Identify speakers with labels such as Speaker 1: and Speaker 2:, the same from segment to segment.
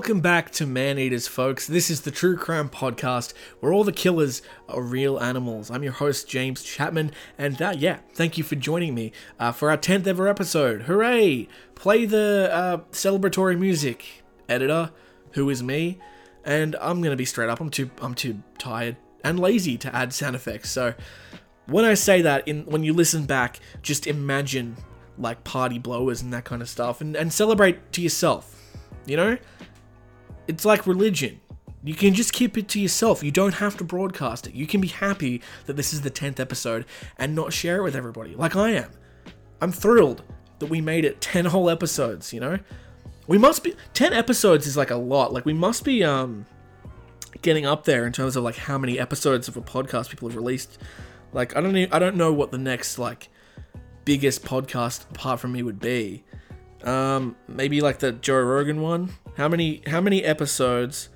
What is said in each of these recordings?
Speaker 1: Welcome back to Man Eaters, folks. This is the True Crime Podcast where all the killers are real animals. I'm your host, James Chapman, and uh, yeah, thank you for joining me uh, for our 10th ever episode. Hooray! Play the uh, celebratory music, editor, who is me, and I'm gonna be straight up. I'm too, I'm too tired and lazy to add sound effects. So when I say that, in when you listen back, just imagine like party blowers and that kind of stuff, and, and celebrate to yourself. You know, it's like religion. You can just keep it to yourself. You don't have to broadcast it. You can be happy that this is the 10th episode and not share it with everybody, like I am. I'm thrilled that we made it 10 whole episodes, you know? We must be 10 episodes is like a lot. Like we must be um getting up there in terms of like how many episodes of a podcast people have released. Like I don't even, I don't know what the next like biggest podcast apart from me would be. Um maybe like the Joe Rogan one. How many how many episodes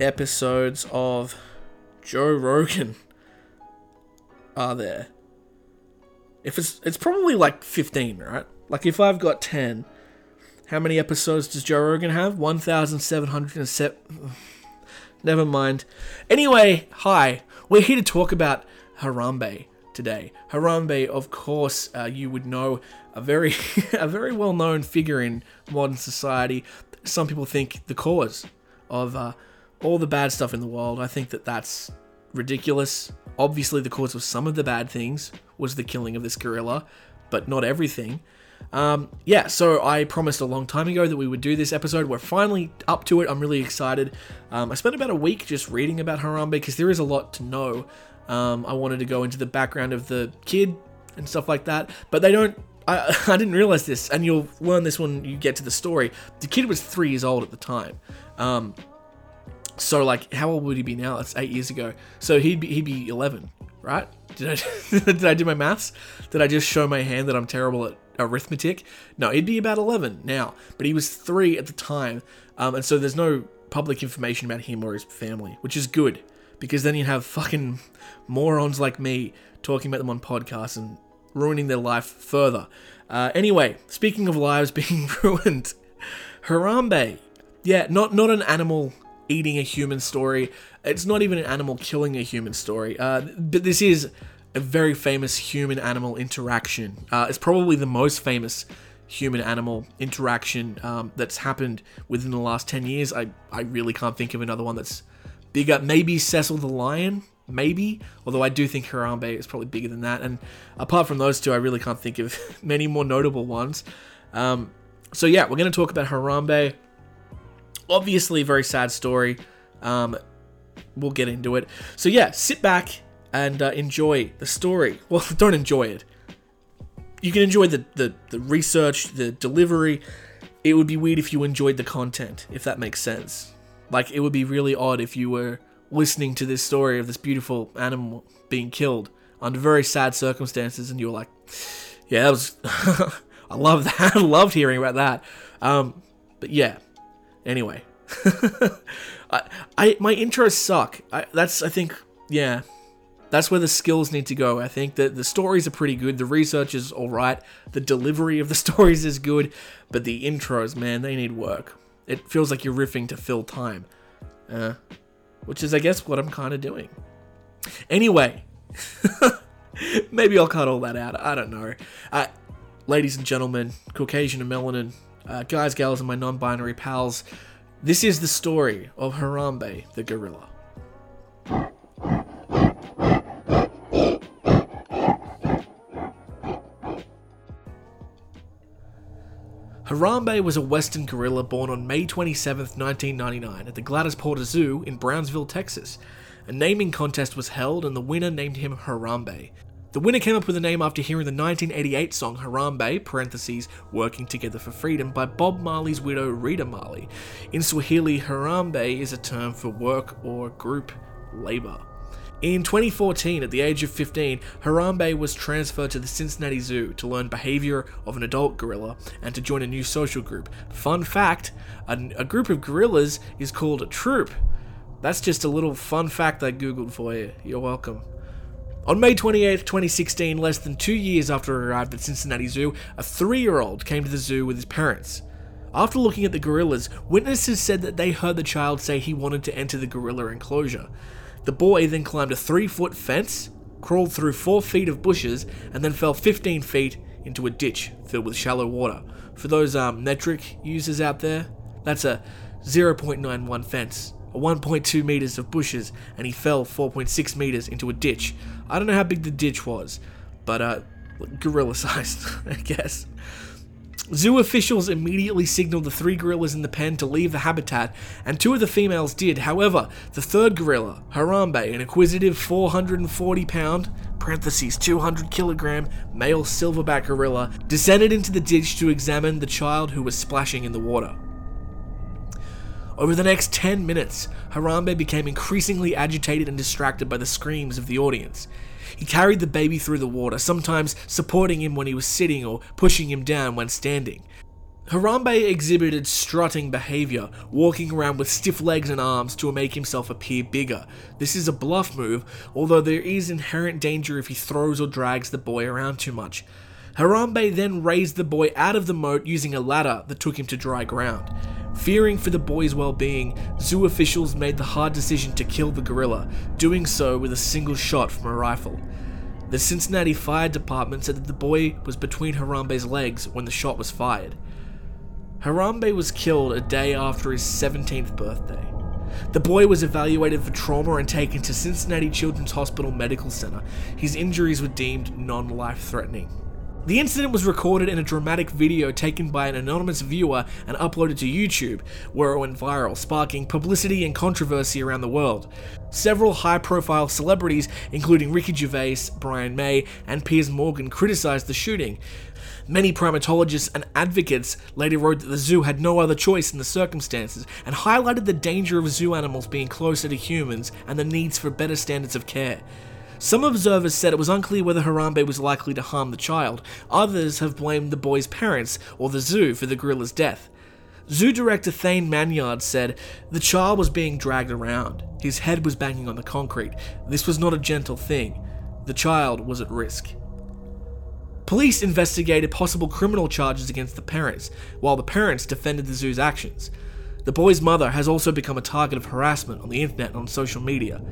Speaker 1: episodes of Joe Rogan are there? If it's it's probably like 15, right? Like if I've got 10, how many episodes does Joe Rogan have? 1707 Never mind. Anyway, hi. We're here to talk about Harambe today. Harambe, of course, uh, you would know a very a very well-known figure in modern society. Some people think the cause of uh, all the bad stuff in the world. I think that that's ridiculous. Obviously, the cause of some of the bad things was the killing of this gorilla, but not everything. Um, yeah, so I promised a long time ago that we would do this episode. We're finally up to it. I'm really excited. Um, I spent about a week just reading about Harambe because there is a lot to know. Um, I wanted to go into the background of the kid and stuff like that, but they don't. I, I didn't realize this, and you'll learn this when you get to the story. The kid was three years old at the time. Um, so like, how old would he be now? That's eight years ago. So he'd be he'd be eleven, right? Did I did I do my maths? Did I just show my hand that I'm terrible at arithmetic? No, he'd be about eleven now, but he was three at the time, um, and so there's no public information about him or his family, which is good because then you'd have fucking morons like me talking about them on podcasts and ruining their life further. Uh, anyway, speaking of lives being ruined, Harambe, yeah, not not an animal eating a human story. It's not even an animal killing a human story. Uh, but this is a very famous human animal interaction. Uh, it's probably the most famous human animal interaction um, that's happened within the last 10 years. I, I really can't think of another one that's bigger. Maybe Cecil the Lion, maybe. Although I do think Harambe is probably bigger than that. And apart from those two, I really can't think of many more notable ones. Um, so yeah, we're going to talk about Harambe obviously a very sad story. Um, we'll get into it. So yeah, sit back and uh, enjoy the story. Well, don't enjoy it. You can enjoy the, the, the research, the delivery. It would be weird if you enjoyed the content, if that makes sense. Like, it would be really odd if you were listening to this story of this beautiful animal being killed under very sad circumstances and you were like, yeah, that was. I love that. I loved hearing about that. Um, but yeah, Anyway, I, I my intros suck. I, that's I think yeah, that's where the skills need to go. I think that the stories are pretty good. The research is all right. The delivery of the stories is good, but the intros, man, they need work. It feels like you're riffing to fill time, uh, which is I guess what I'm kind of doing. Anyway. Maybe I'll cut all that out. I don't know. Uh, ladies and gentlemen, Caucasian and melanin, uh, guys, gals, and my non binary pals, this is the story of Harambe the gorilla. Harambe was a western gorilla born on May 27, 1999, at the Gladys Porter Zoo in Brownsville, Texas. A naming contest was held, and the winner named him Harambe. The winner came up with the name after hearing the 1988 song Harambe, parentheses, Working Together for Freedom, by Bob Marley's widow Rita Marley. In Swahili, Harambe is a term for work or group labor. In 2014, at the age of 15, Harambe was transferred to the Cincinnati Zoo to learn behavior of an adult gorilla and to join a new social group. Fun fact a, a group of gorillas is called a troop. That's just a little fun fact I googled for you. You're welcome. On May 28, 2016, less than two years after he arrived at Cincinnati Zoo, a three year old came to the zoo with his parents. After looking at the gorillas, witnesses said that they heard the child say he wanted to enter the gorilla enclosure. The boy then climbed a three foot fence, crawled through four feet of bushes, and then fell 15 feet into a ditch filled with shallow water. For those um, metric users out there, that's a 0.91 fence, a 1.2 meters of bushes, and he fell 4.6 meters into a ditch. I don't know how big the ditch was, but uh, gorilla sized, I guess. Zoo officials immediately signaled the three gorillas in the pen to leave the habitat, and two of the females did. However, the third gorilla, Harambe, an acquisitive 440 pound, parentheses 200 kilogram male silverback gorilla, descended into the ditch to examine the child who was splashing in the water. Over the next 10 minutes, Harambe became increasingly agitated and distracted by the screams of the audience. He carried the baby through the water, sometimes supporting him when he was sitting or pushing him down when standing. Harambe exhibited strutting behavior, walking around with stiff legs and arms to make himself appear bigger. This is a bluff move, although there is inherent danger if he throws or drags the boy around too much. Harambe then raised the boy out of the moat using a ladder that took him to dry ground. Fearing for the boy's well being, zoo officials made the hard decision to kill the gorilla, doing so with a single shot from a rifle. The Cincinnati Fire Department said that the boy was between Harambe's legs when the shot was fired. Harambe was killed a day after his 17th birthday. The boy was evaluated for trauma and taken to Cincinnati Children's Hospital Medical Center. His injuries were deemed non life threatening. The incident was recorded in a dramatic video taken by an anonymous viewer and uploaded to YouTube, where it went viral, sparking publicity and controversy around the world. Several high profile celebrities, including Ricky Gervais, Brian May, and Piers Morgan, criticized the shooting. Many primatologists and advocates later wrote that the zoo had no other choice in the circumstances and highlighted the danger of zoo animals being closer to humans and the needs for better standards of care. Some observers said it was unclear whether Harambe was likely to harm the child. Others have blamed the boy's parents or the zoo for the gorilla's death. Zoo director Thane Maynard said the child was being dragged around. His head was banging on the concrete. This was not a gentle thing. The child was at risk. Police investigated possible criminal charges against the parents, while the parents defended the zoo's actions. The boy's mother has also become a target of harassment on the internet and on social media.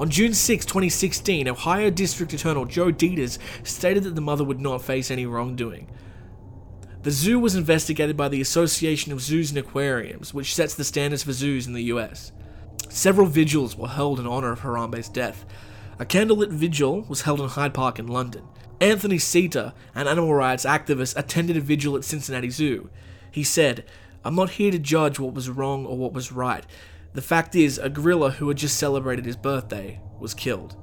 Speaker 1: On June 6, 2016, Ohio District Attorney Joe Deters stated that the mother would not face any wrongdoing. The zoo was investigated by the Association of Zoos and Aquariums, which sets the standards for zoos in the US. Several vigils were held in honor of Harambe's death. A candlelit vigil was held in Hyde Park in London. Anthony Seta, an animal rights activist, attended a vigil at Cincinnati Zoo. He said, I'm not here to judge what was wrong or what was right. The fact is, a gorilla who had just celebrated his birthday was killed.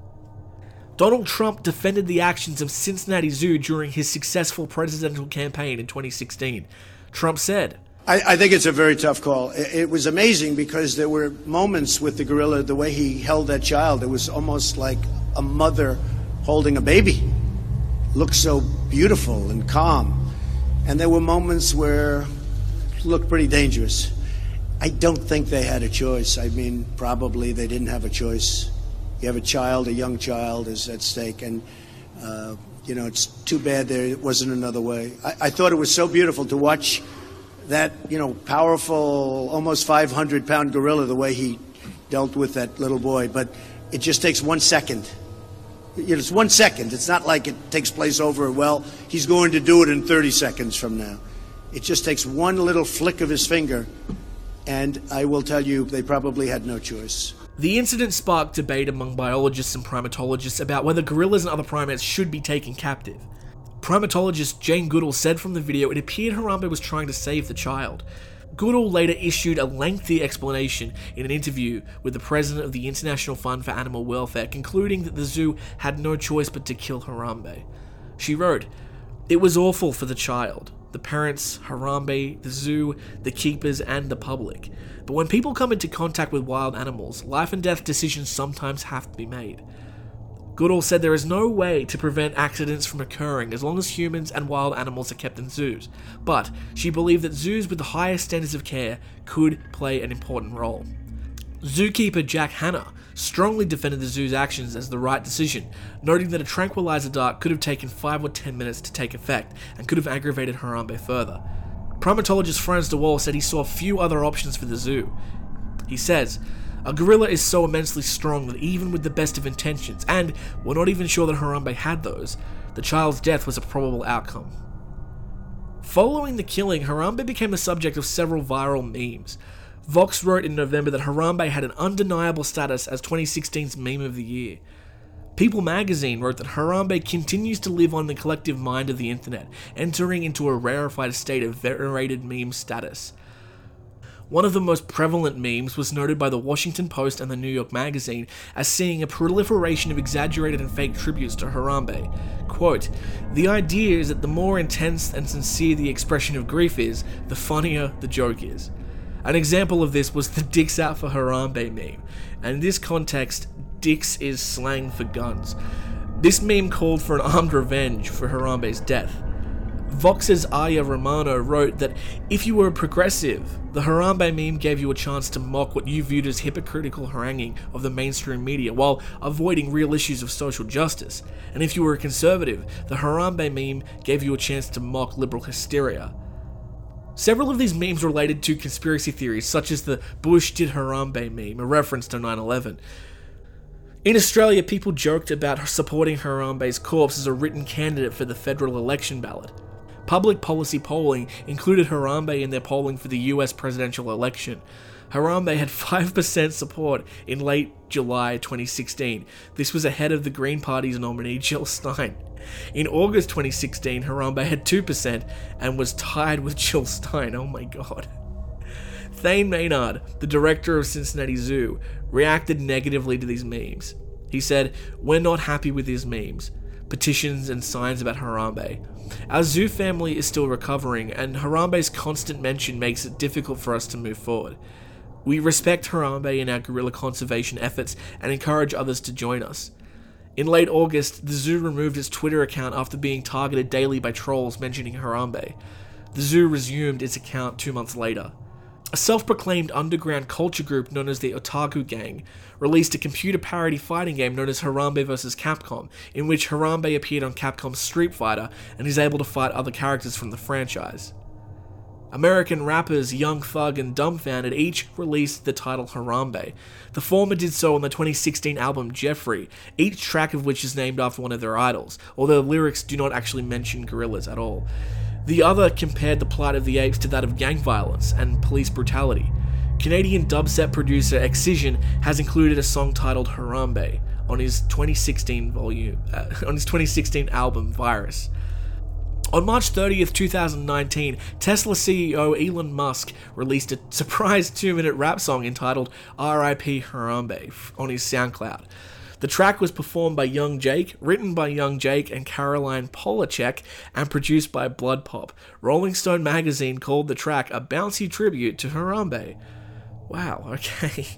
Speaker 1: Donald Trump defended the actions of Cincinnati Zoo during his successful presidential campaign in 2016. Trump said,
Speaker 2: I, I, think it's a very tough call. It, it, was amazing because there were moments with the gorilla, the way he held that child, it was almost like a mother holding a baby. Looked so beautiful and calm. And there were moments where it looked pretty dangerous. I don't think they had a choice. I mean, probably they didn't have a choice. You have a child, a young child is at stake, and uh, you know it's too bad there wasn't another way. I, I, thought it was so beautiful to watch that you know powerful, almost 500 pound gorilla the way he dealt with that little boy. But it just takes one second. It's one second. It's not like it takes place over. Well, he's going to do it in 30 seconds from now. It just takes one little flick of his finger and I will tell you, they probably had no choice.
Speaker 1: The incident sparked debate among biologists and primatologists about whether gorillas and other primates should be taken captive. Primatologist Jane Goodall said from the video it appeared Harambe was trying to save the child. Goodall later issued a lengthy explanation in an interview with the president of the International Fund for Animal Welfare, concluding that the zoo had no choice but to kill Harambe. She wrote, It was awful for the child the parents, Harambe, the zoo, the keepers, and the public. But when people come into contact with wild animals, life and death decisions sometimes have to be made. Goodall said there is no way to prevent accidents from occurring as long as humans and wild animals are kept in zoos, but she believed that zoos with the highest standards of care could play an important role. Zookeeper Jack Hanna strongly defended the zoo's actions as the right decision, noting that a tranquilizer dart could have taken 5 or 10 minutes to take effect and could have aggravated Harambe further. Primatologist Franz de Waal said he saw few other options for the zoo. He says, a gorilla is so immensely strong that even with the best of intentions, and we're not even sure that Harambe had those, the child's death was a probable outcome. Following the killing, Harambe became the subject of several viral memes. Vox wrote in November that Harambe had an undeniable status as 2016's Meme of the Year. People magazine wrote that Harambe continues to live on the collective mind of the internet, entering into a rarefied state of venerated meme status. One of the most prevalent memes was noted by the Washington Post and the New York Magazine as seeing a proliferation of exaggerated and fake tributes to Harambe. Quote, The idea is that the more intense and sincere the expression of grief is, the funnier the joke is. An example of this was the Dicks Out for Harambe meme, and in this context, Dicks is slang for guns. This meme called for an armed revenge for Harambe's death. Vox's Aja Romano wrote that if you were a progressive, the Harambe meme gave you a chance to mock what you viewed as hypocritical haranguing of the mainstream media while avoiding real issues of social justice. And if you were a conservative, the Harambe meme gave you a chance to mock liberal hysteria. Several of these memes related to conspiracy theories, such as the Bush did Harambe meme, a reference to 9 11. In Australia, people joked about supporting Harambe's corpse as a written candidate for the federal election ballot. Public policy polling included Harambe in their polling for the US presidential election. Harambe had 5% support in late July 2016. This was ahead of the Green Party's nominee Jill Stein. In August 2016, Harambe had 2% and was tied with Jill Stein. Oh my god. Thane Maynard, the director of Cincinnati Zoo, reacted negatively to these memes. He said, We're not happy with these memes, petitions, and signs about Harambe. Our zoo family is still recovering, and Harambe's constant mention makes it difficult for us to move forward. We respect Harambe in our gorilla conservation efforts and encourage others to join us. In late August, the zoo removed its Twitter account after being targeted daily by trolls mentioning Harambe. The zoo resumed its account two months later. A self proclaimed underground culture group known as the Otaku Gang released a computer parody fighting game known as Harambe vs. Capcom, in which Harambe appeared on Capcom's Street Fighter and is able to fight other characters from the franchise. American rappers Young Thug and Dumbfoundead each released the title Harambe. The former did so on the 2016 album Jeffery, each track of which is named after one of their idols, although the lyrics do not actually mention gorillas at all. The other compared the plight of the apes to that of gang violence and police brutality. Canadian dubstep producer Excision has included a song titled Harambe on his 2016 volume uh, on his 2016 album Virus. On March 30th, 2019, Tesla CEO Elon Musk released a surprise two minute rap song entitled RIP Harambe on his SoundCloud. The track was performed by Yung Jake, written by Yung Jake and Caroline Polachek, and produced by Blood Pop. Rolling Stone magazine called the track a bouncy tribute to Harambe. Wow, okay.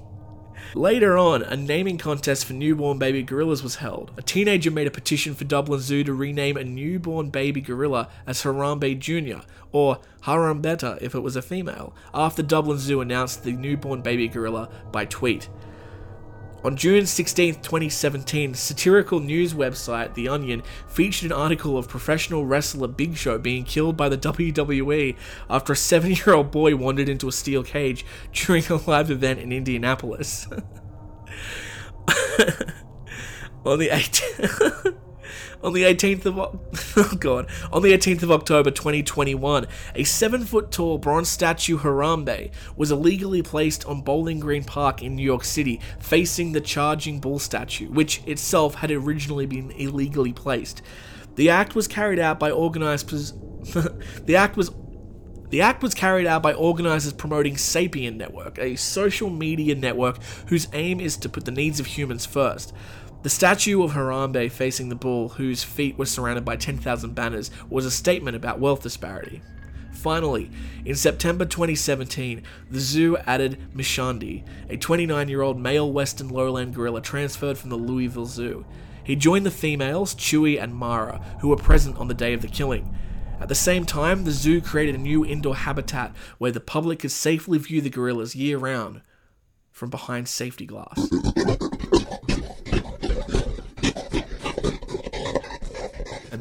Speaker 1: Later on, a naming contest for newborn baby gorillas was held. A teenager made a petition for Dublin Zoo to rename a newborn baby gorilla as Harambe Jr., or Harambeta if it was a female, after Dublin Zoo announced the newborn baby gorilla by tweet. On June 16, 2017, satirical news website The Onion featured an article of professional wrestler Big Show being killed by the WWE after a seven year old boy wandered into a steel cage during a live event in Indianapolis. On the 18th. On the 18th of oh god, on the 18th of October 2021, a seven foot tall bronze statue Harambe was illegally placed on Bowling Green Park in New York City, facing the charging bull statue, which itself had originally been illegally placed. The act was carried out by organizers. the act was the act was carried out by organizers promoting Sapien Network, a social media network whose aim is to put the needs of humans first. The statue of Harambe facing the bull, whose feet were surrounded by 10,000 banners, was a statement about wealth disparity. Finally, in September 2017, the zoo added Mshindi, a 29 year old male western lowland gorilla transferred from the Louisville Zoo. He joined the females, Chewy and Mara, who were present on the day of the killing. At the same time, the zoo created a new indoor habitat where the public could safely view the gorillas year round from behind safety glass.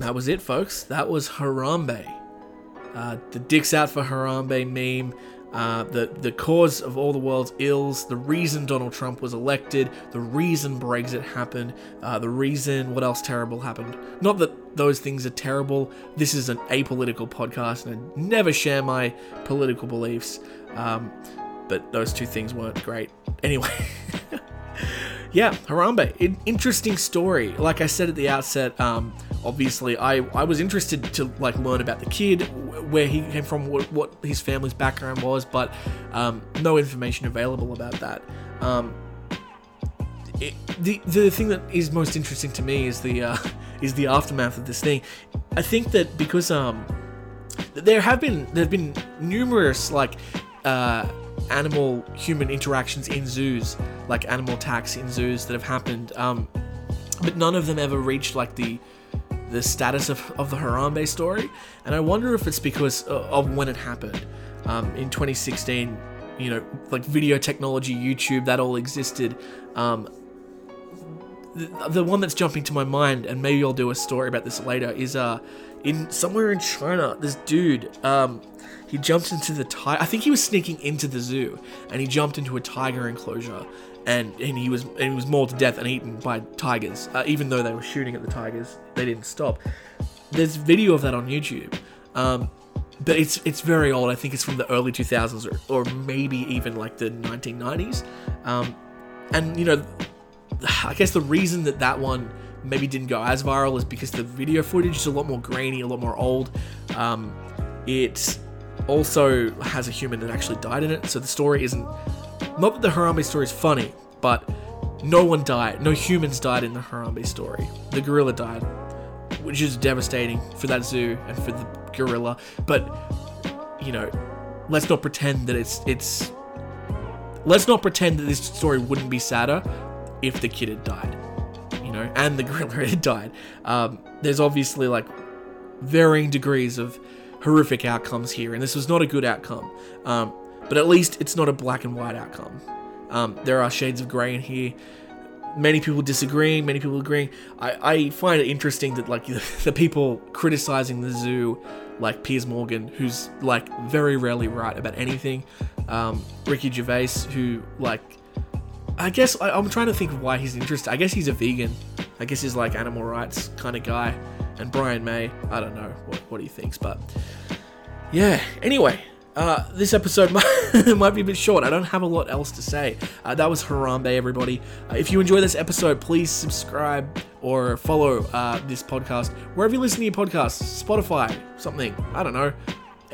Speaker 1: that was it, folks. That was Harambe. uh, the dicks out for Harambe meme, uh, the the cause of all the world's ills, the reason Donald Trump was elected, the reason Brexit happened, uh, the reason what else terrible happened. Not that those things are terrible. This is an apolitical podcast, and I never share my political beliefs. Um, but those two things weren't great. Anyway. yeah, Harambe, interesting story. Like I said at the outset, um, obviously I, I was interested to like learn about the kid, where he came from, what, what his family's background was, but um, no information available about that. Um, it, the the thing that is most interesting to me is the uh, is the aftermath of this thing. I think that because um there have been there have been numerous like uh, animal human interactions in zoos, like animal attacks in zoos that have happened, um, but none of them ever reached like the the status of, of the Harambe story. And I wonder if it's because of when it happened. Um, in 2016, you know, like video technology, YouTube, that all existed. Um, the, the one that's jumping to my mind, and maybe I'll do a story about this later, is uh, in somewhere in China, this dude, um, he jumped into the tiger. I think he was sneaking into the zoo, and he jumped into a tiger enclosure, and and he was and he was mauled to death and eaten by tigers. Uh, even though they were shooting at the tigers, they didn't stop. There's video of that on YouTube, um, but it's it's very old. I think it's from the early 2000s or, or maybe even like the 1990s. Um, and you know, I guess the reason that that one maybe didn't go as viral is because the video footage is a lot more grainy, a lot more old. Um, it also has a human that actually died in it, so the story isn't. Not that the Harambe story is funny, but no one died. No humans died in the Harambe story. The gorilla died, which is devastating for that zoo and for the gorilla. But you know, let's not pretend that it's it's. Let's not pretend that this story wouldn't be sadder if the kid had died you know, and the gorilla had died. Um, there's obviously like varying degrees of horrific outcomes here, and this was not a good outcome. Um, but at least it's not a black and white outcome. Um, there are shades of grey in here. Many people disagreeing, many people agreeing. I, I find it interesting that like the people criticizing the zoo, like Piers Morgan, who's like very rarely right about anything. Um, Ricky Gervais, who like I guess I, am trying to think of why he's interested. I guess he's a vegan. I guess he's like animal rights kind of guy. And Brian May, I don't know what, what he thinks, but yeah. Anyway, uh, this episode might, might, be a bit short. I don't have a lot else to say. Uh, that was Harambe, everybody. Uh, if you enjoy this episode, please subscribe or follow uh, this podcast wherever you listen to your podcasts. Spotify, something. I don't know.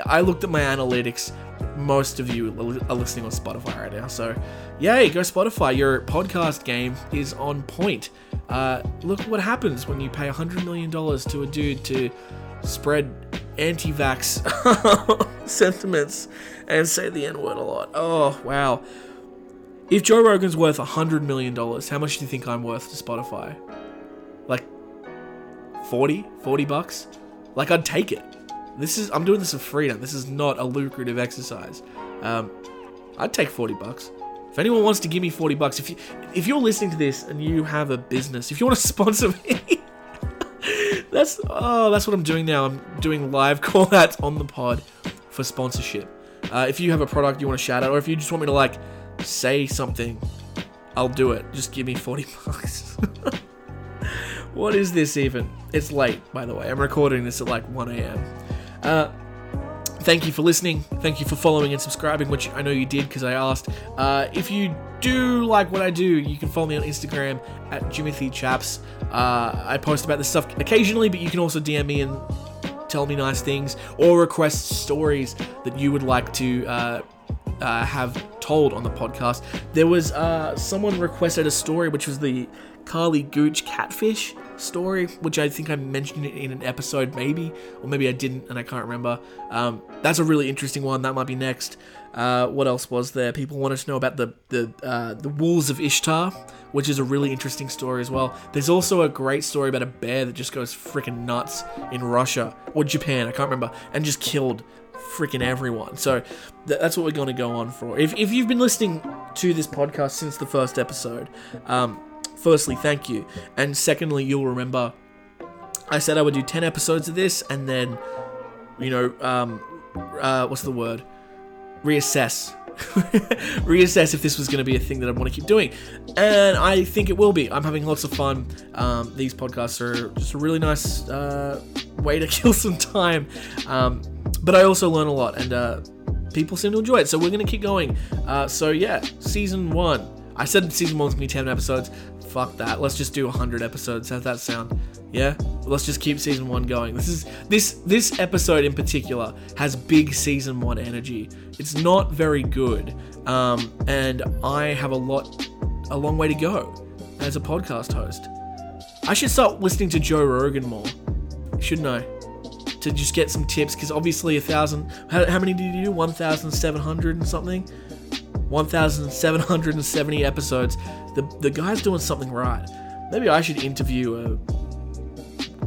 Speaker 1: I looked at my analytics. Most of you are listening on Spotify right now, so yay, go Spotify. Your podcast game is on point. Uh, look what happens when you pay $100 million to a dude to spread anti vax sentiments and say the N word a lot. Oh, wow. If Joe Rogan's worth $100 million, how much do you think I'm worth to Spotify? Like 40? 40 bucks? Like, I'd take it. This is, I'm doing this for freedom. This is not a lucrative exercise. Um, I'd take 40 bucks. If anyone wants to give me 40 bucks, if you if you're listening to this and you have a business, if you want to sponsor me, that's oh, that's what I'm doing now. I'm doing live call outs on the pod for sponsorship. Uh, if you have a product you want to shout out, or if you just want me to like say something, I'll do it. Just give me 40 bucks. what is this even? It's late, by the way. I'm recording this at like 1 a.m. Uh, thank you for listening. Thank you for following and subscribing, which I know you did because I asked. Uh, if you do like what I do, you can follow me on Instagram at Jimothy Chaps. Uh, I post about this stuff occasionally, but you can also DM me and tell me nice things or request stories that you would like to uh, uh, have told on the podcast. There was uh, someone requested a story, which was the Carly Gooch catfish story, which I think I mentioned it in an episode, maybe, or maybe I didn't, and I can't remember. Um, that's a really interesting one. That might be next. Uh, what else was there? People wanted to know about the the uh, the wolves of Ishtar, which is a really interesting story as well. There's also a great story about a bear that just goes freaking nuts in Russia or Japan, I can't remember, and just killed freaking everyone. So th- that's what we're going to go on for. If, if you've been listening to this podcast since the first episode, um, firstly, thank you. And secondly, you'll remember I said I would do 10 episodes of this and then, you know, um, uh, what's the word? Reassess. reassess if this was going to be a thing that I want to keep doing. And I think it will be. I'm having lots of fun. Um, these podcasts are just a really nice uh, way to kill some time. Um, but I also learn a lot, and uh, people seem to enjoy it. So we're going to keep going. Uh, so yeah, season one. I said season one going to be 10 episodes. Fuck that. Let's just do 100 episodes. How's that sound? Yeah? Let's just keep season one going. This is this this episode in particular has big season one energy. It's not very good, um, and I have a lot, a long way to go as a podcast host. I should start listening to Joe Rogan more, shouldn't I? To just get some tips, because obviously a thousand. How, how many did you do? One thousand seven hundred and something. 1,770 episodes. The the guy's doing something right. Maybe I should interview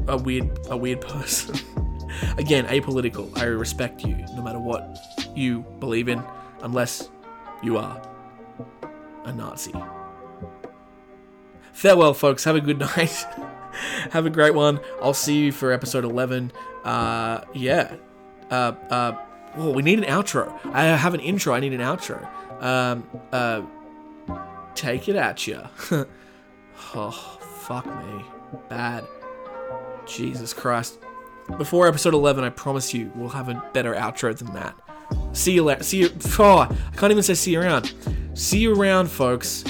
Speaker 1: a a weird a weird person. Again, apolitical. I respect you no matter what you believe in, unless you are a Nazi. Farewell, folks. Have a good night. Have a great one. I'll see you for episode 11. Uh, yeah. Uh, uh, oh, we need an outro. I have an intro. I need an outro. Um, uh, take it at you. oh, fuck me. Bad. Jesus Christ. Before episode 11, I promise you we'll have a better outro than that. See you later. See you. Oh, I can't even say see you around. See you around, folks.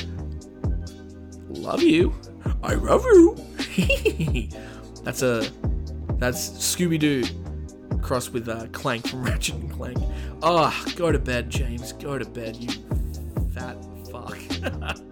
Speaker 1: Love you. I love you. that's a. That's Scooby Doo crossed with uh, Clank from Ratchet and Clank. Oh, go to bed, James. Go to bed, you fat fuck.